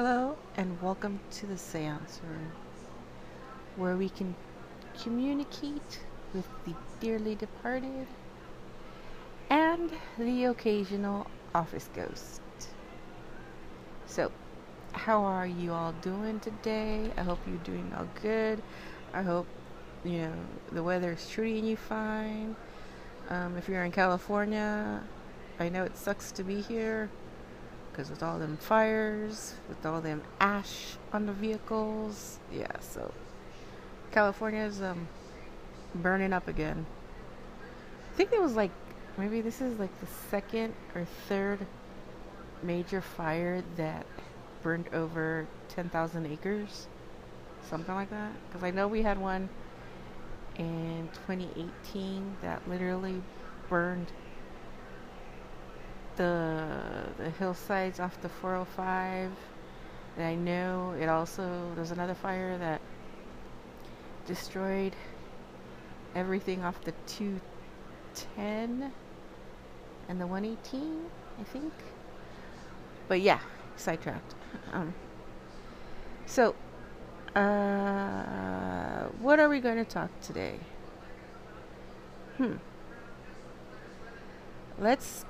Hello, and welcome to the Seance Room, where we can communicate with the dearly departed and the occasional office ghost. So, how are you all doing today? I hope you're doing all good. I hope you know the weather is treating you fine. Um, if you're in California, I know it sucks to be here because with all them fires, with all them ash on the vehicles, yeah. So California's um burning up again. I think it was like maybe this is like the second or third major fire that burned over 10,000 acres, something like that. Because I know we had one in 2018 that literally burned the the hillsides off the 405 and I know. It also there's another fire that destroyed everything off the 210 and the 118 I think. But yeah sidetracked. Um, so uh, what are we going to talk today? Hmm. Let's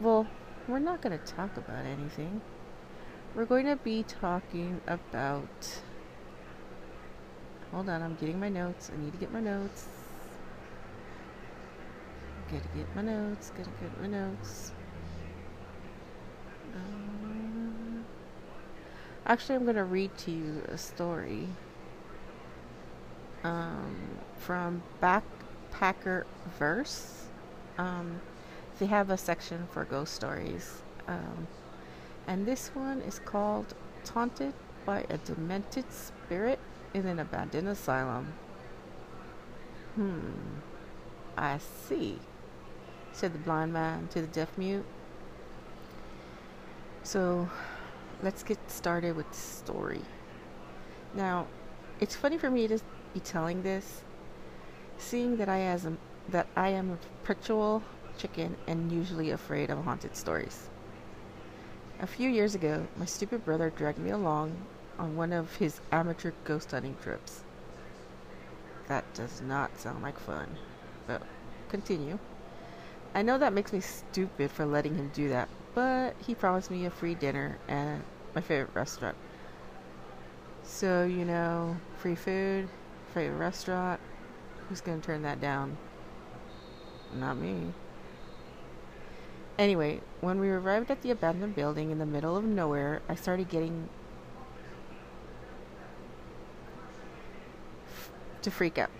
well, we're not going to talk about anything. We're going to be talking about. Hold on, I'm getting my notes. I need to get my notes. Gotta get my notes. Gotta get my notes. Um, actually, I'm going to read to you a story um, from Backpacker Verse. Um, they have a section for ghost stories. Um, and this one is called Taunted by a Demented Spirit in an Abandoned Asylum. Hmm, I see, said the blind man to the deaf mute. So let's get started with the story. Now, it's funny for me to be telling this, seeing that I as a, that I am a perpetual chicken, and usually afraid of haunted stories. A few years ago, my stupid brother dragged me along on one of his amateur ghost hunting trips. That does not sound like fun, but continue. I know that makes me stupid for letting him do that, but he promised me a free dinner at my favorite restaurant. So, you know, free food, favorite restaurant, who's gonna turn that down? Not me. Anyway, when we arrived at the abandoned building in the middle of nowhere, I started getting f- to freak out.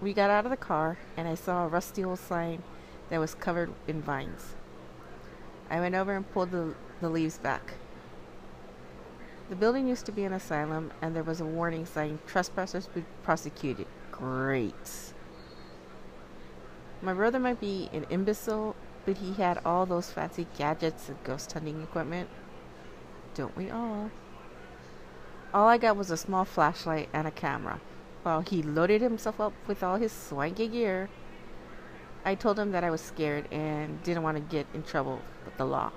We got out of the car and I saw a rusty old sign that was covered in vines. I went over and pulled the, the leaves back. The building used to be an asylum and there was a warning saying trespassers be prosecuted. Great. My brother might be an imbecile but he had all those fancy gadgets and ghost hunting equipment. Don't we all? All I got was a small flashlight and a camera. While he loaded himself up with all his swanky gear, I told him that I was scared and didn't want to get in trouble with the law.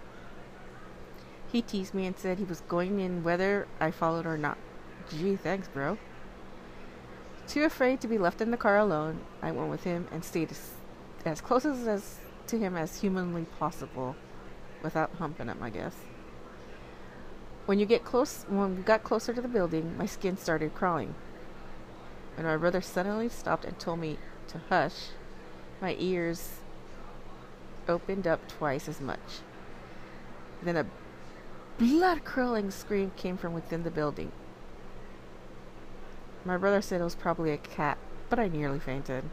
He teased me and said he was going in whether I followed or not. Gee, thanks, bro. Too afraid to be left in the car alone, I went with him and stayed as, as close as, as to him as humanly possible without humping him, I guess. When you get close, when we got closer to the building, my skin started crawling. When my brother suddenly stopped and told me to hush, my ears opened up twice as much. Then a blood curdling scream came from within the building. My brother said it was probably a cat, but I nearly fainted.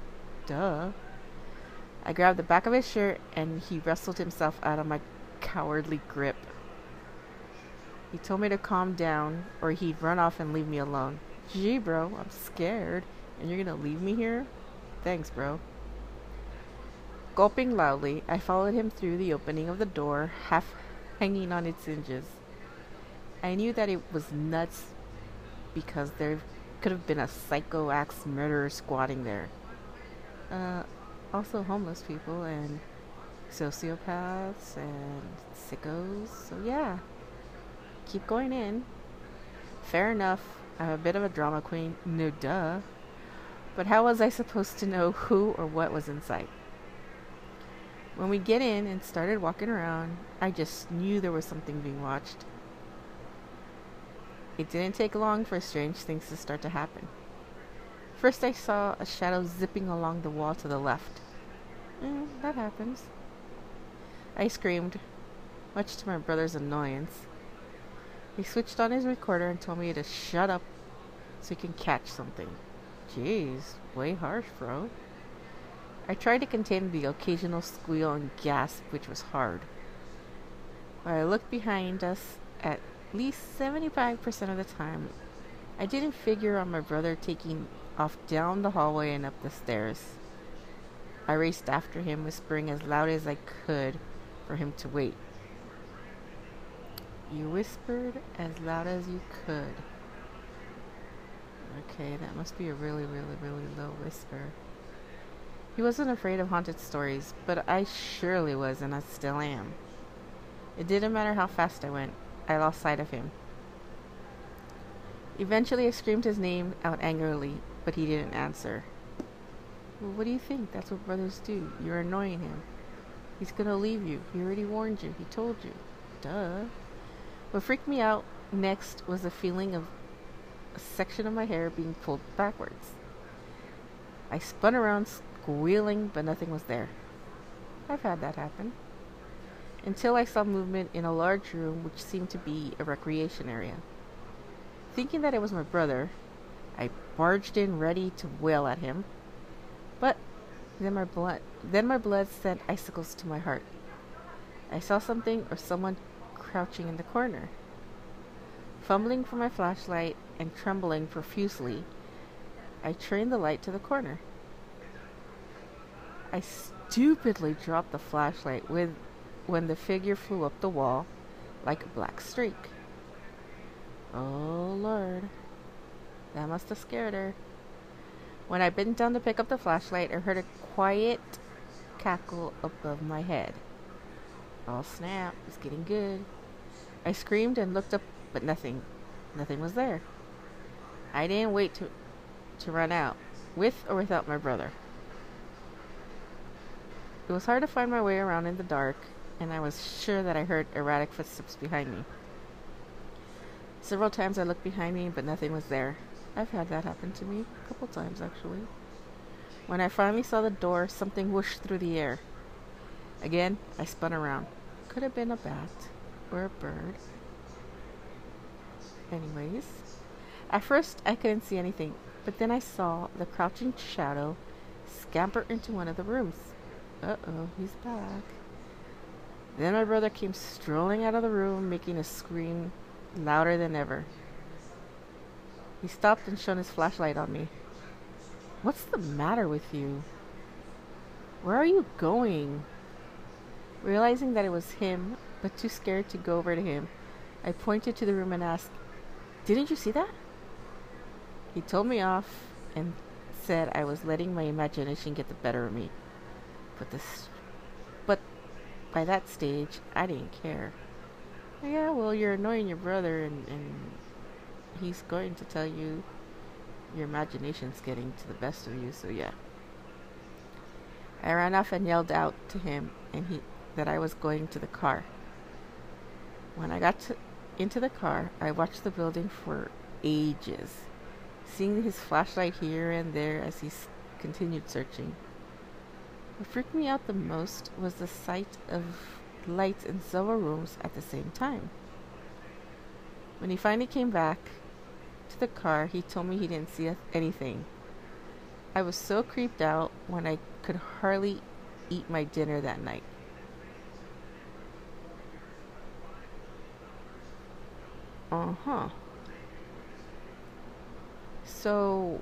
Duh. I grabbed the back of his shirt and he wrestled himself out of my cowardly grip. He told me to calm down or he'd run off and leave me alone. Gee, bro, I'm scared. And you're gonna leave me here? Thanks, bro. Gulping loudly, I followed him through the opening of the door, half hanging on its hinges. I knew that it was nuts because there could have been a psycho axe murderer squatting there. Uh, also homeless people and sociopaths and sickos. So yeah. keep going in. Fair enough. I'm a bit of a drama queen. No duh. But how was I supposed to know who or what was inside? When we get in and started walking around, I just knew there was something being watched. It didn't take long for strange things to start to happen. First, I saw a shadow zipping along the wall to the left. Eh, that happens. I screamed, much to my brother's annoyance. He switched on his recorder and told me to shut up so he can catch something. Jeez, way harsh, bro. I tried to contain the occasional squeal and gasp, which was hard. When I looked behind us, at least 75% of the time, I didn't figure on my brother taking off down the hallway and up the stairs. I raced after him, whispering as loud as I could for him to wait. You whispered as loud as you could. Okay, that must be a really, really, really low whisper. He wasn't afraid of haunted stories, but I surely was, and I still am. It didn't matter how fast I went, I lost sight of him. Eventually, I screamed his name out angrily, but he didn't answer. Well, what do you think? That's what brothers do. You're annoying him. He's gonna leave you. He already warned you. He told you. Duh. What freaked me out next was the feeling of a section of my hair being pulled backwards. I spun around, squealing, but nothing was there. I've had that happen. Until I saw movement in a large room which seemed to be a recreation area. Thinking that it was my brother, I barged in ready to wail at him. But then my blood then my blood sent icicles to my heart. I saw something or someone crouching in the corner. Fumbling for my flashlight and trembling profusely, I trained the light to the corner. I stupidly dropped the flashlight with when the figure flew up the wall like a black streak. Oh Lord. That must have scared her. When I bent down to pick up the flashlight, I heard a quiet cackle above my head. Oh snap, it's getting good. I screamed and looked up, but nothing. Nothing was there. I didn't wait to to run out, with or without my brother. It was hard to find my way around in the dark, and I was sure that I heard erratic footsteps behind me. Several times I looked behind me, but nothing was there. I've had that happen to me a couple times actually. When I finally saw the door, something whooshed through the air. Again, I spun around. Could have been a bat or a bird. Anyways, at first I couldn't see anything, but then I saw the crouching shadow scamper into one of the rooms. Uh oh, he's back. Then my brother came strolling out of the room, making a scream louder than ever. He stopped and shone his flashlight on me. What's the matter with you? Where are you going? Realizing that it was him, but too scared to go over to him, I pointed to the room and asked, Didn't you see that? He told me off and said I was letting my imagination get the better of me. But this but by that stage I didn't care. Yeah, well you're annoying your brother and, and he's going to tell you your imagination's getting to the best of you, so yeah. I ran off and yelled out to him and he that I was going to the car. When I got to, into the car, I watched the building for ages, seeing his flashlight here and there as he s- continued searching. What freaked me out the most was the sight of lights in several rooms at the same time. When he finally came back, to the car, he told me he didn't see anything. I was so creeped out when I could hardly eat my dinner that night. Uh huh. So,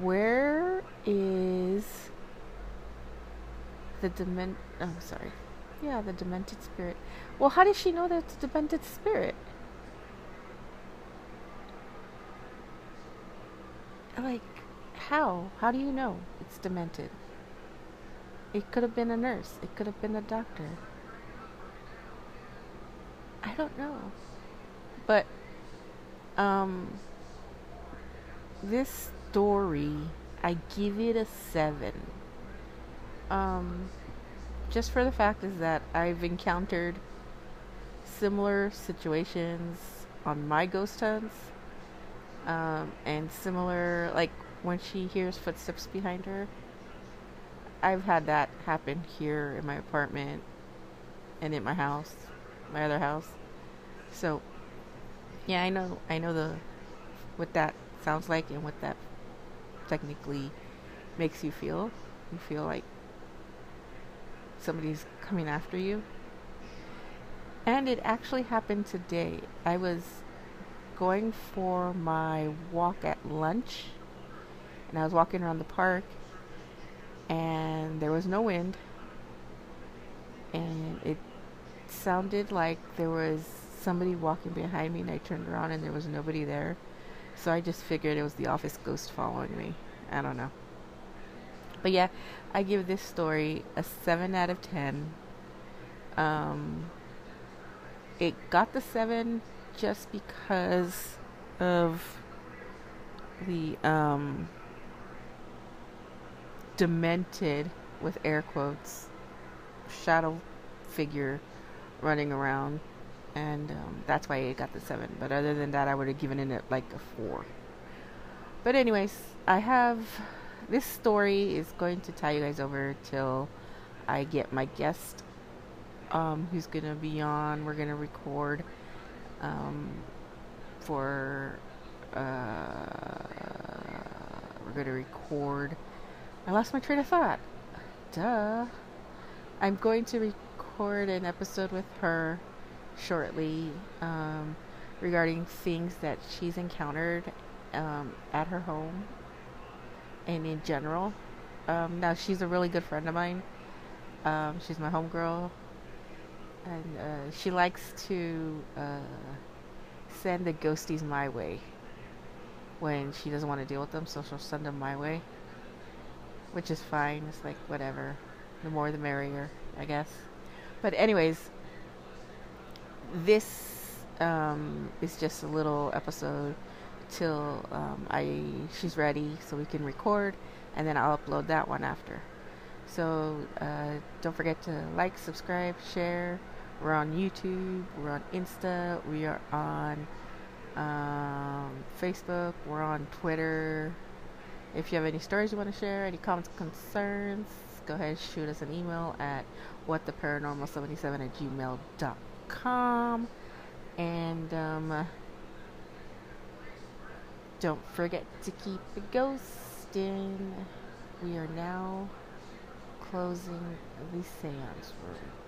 where is the dement? Oh, sorry. Yeah, the demented spirit. Well, how does she know that it's a demented spirit? Like, how? How do you know it's demented? It could have been a nurse. It could have been a doctor. I don't know. But um this story I give it a 7. Um just for the fact is that I've encountered similar situations on my ghost hunts um, and similar like when she hears footsteps behind her i've had that happen here in my apartment and in my house my other house. So yeah i know i know the what that sounds like and what that technically makes you feel. You feel like somebody's coming after you. And it actually happened today. I was going for my walk at lunch and I was walking around the park and there was no wind and it sounded like there was somebody walking behind me and I turned around and there was nobody there. So I just figured it was the office ghost following me. I don't know. But yeah, I give this story a 7 out of 10. Um, it got the 7 just because of the um, demented, with air quotes, shadow figure running around. And um, that's why it got the 7. But other than that, I would have given it like a 4. But, anyways, I have. This story is going to tie you guys over till I get my guest um, who's going to be on. We're going to record um, for uh, we're going to record. I lost my train of thought. Duh. I'm going to record an episode with her shortly um, regarding things that she's encountered um, at her home and in general. Um, now, she's a really good friend of mine. Um, she's my homegirl and uh, she likes to uh, send the ghosties my way when she doesn't want to deal with them, so she'll send them my way, which is fine. It's like whatever, the more the merrier, I guess. But anyways, this um, is just a little episode till um, I she's ready, so we can record, and then I'll upload that one after. So uh, don't forget to like, subscribe, share. We're on YouTube. We're on Insta. We are on um, Facebook. We're on Twitter. If you have any stories you want to share, any comments, concerns, go ahead and shoot us an email at whattheparanormal77 at gmail.com. And um, don't forget to keep the ghosting. We are now closing the seance room.